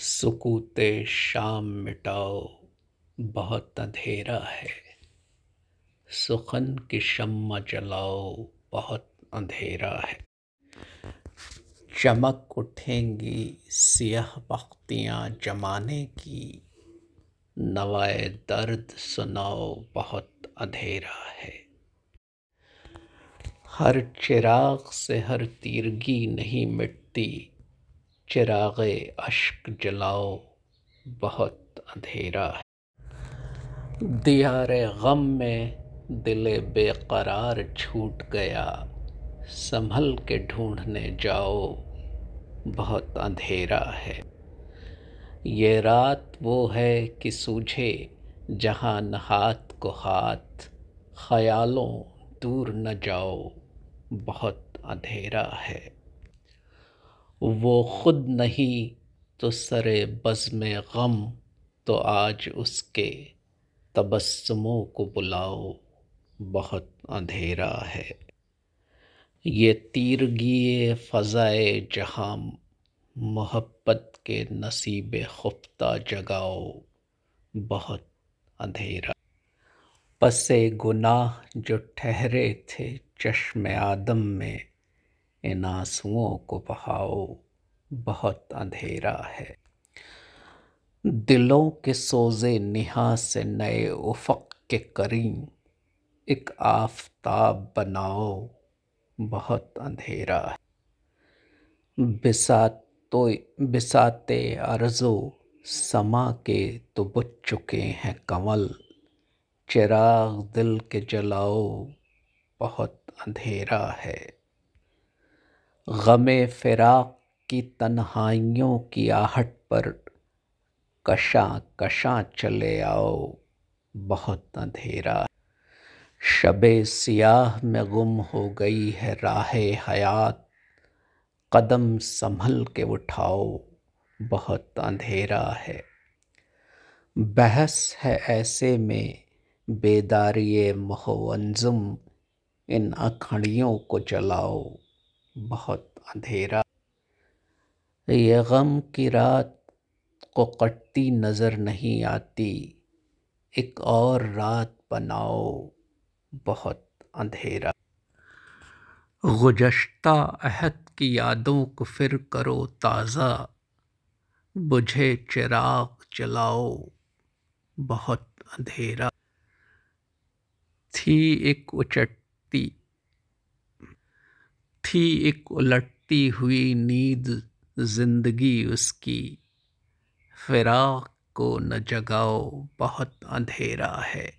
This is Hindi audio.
सुकूते शाम मिटाओ, बहुत अंधेरा है। सुखन की शम्मा जलाओ, बहुत अंधेरा है। चमक उठेंगी सियाह बख्तियाँ जमाने की, नवाए दर्द सुनाओ, बहुत अंधेरा है। हर चिराग से हर तीरगी नहीं मिटती चिराग अश्क जलाओ, बहुत अंधेरा है। दियार गम में दिल बेकरार छूट गया, संभल के ढूँढने जाओ, बहुत अंधेरा है। ये रात वो है कि सूझे, जहाँ न हाथ को हाथ, ख्यालों दूर न जाओ, बहुत अंधेरा है। वो खुद नहीं तो सरे बज़्म गम तो आज उसके तबस्सुमों को बुलाओ, बहुत अंधेरा है। ये तीरगी फ़ज़ाए जहाँ मोहब्बत के नसीब खुफ्ता जगाओ, बहुत अंधेरा। पसे गुनाह जो ठहरे थे चश्म आदम में इन आंसुओं को बहाओ, बहुत अंधेरा है। दिलों के सोजे निहा से नए उफ़क के करीम एक आफताब बनाओ, बहुत अंधेरा है। बिसात तो बिसाते अर्ज़ो, समा के तो बुझ चुके हैं कमल चिराग दिल के जलाओ, बहुत अंधेरा है। गमे फ़िराक़ की तन्हाइयों की आहट पर कशां कशां चले आओ, बहुत अंधेरा। शबे सियाह में गुम हो गई है राह हयात, कदम संभल के उठाओ, बहुत अंधेरा है। बहस है ऐसे में बेदारी मोहवंजुम इन अखड़ियों को जलाओ। बहुत अंधेरा। ये गम की रात को कटती नज़र नहीं आती। एक और रात बनाओ, बहुत अंधेरा। गुजश्ता अहद की यादों को फिर करो ताज़ा। बुझे चिराग जलाओ, बहुत अंधेरा। थी एक उचटती थी एक उलटती हुई नींद ज़िंदगी उसकी। फिराक को न जगाओ बहुत अंधेरा है।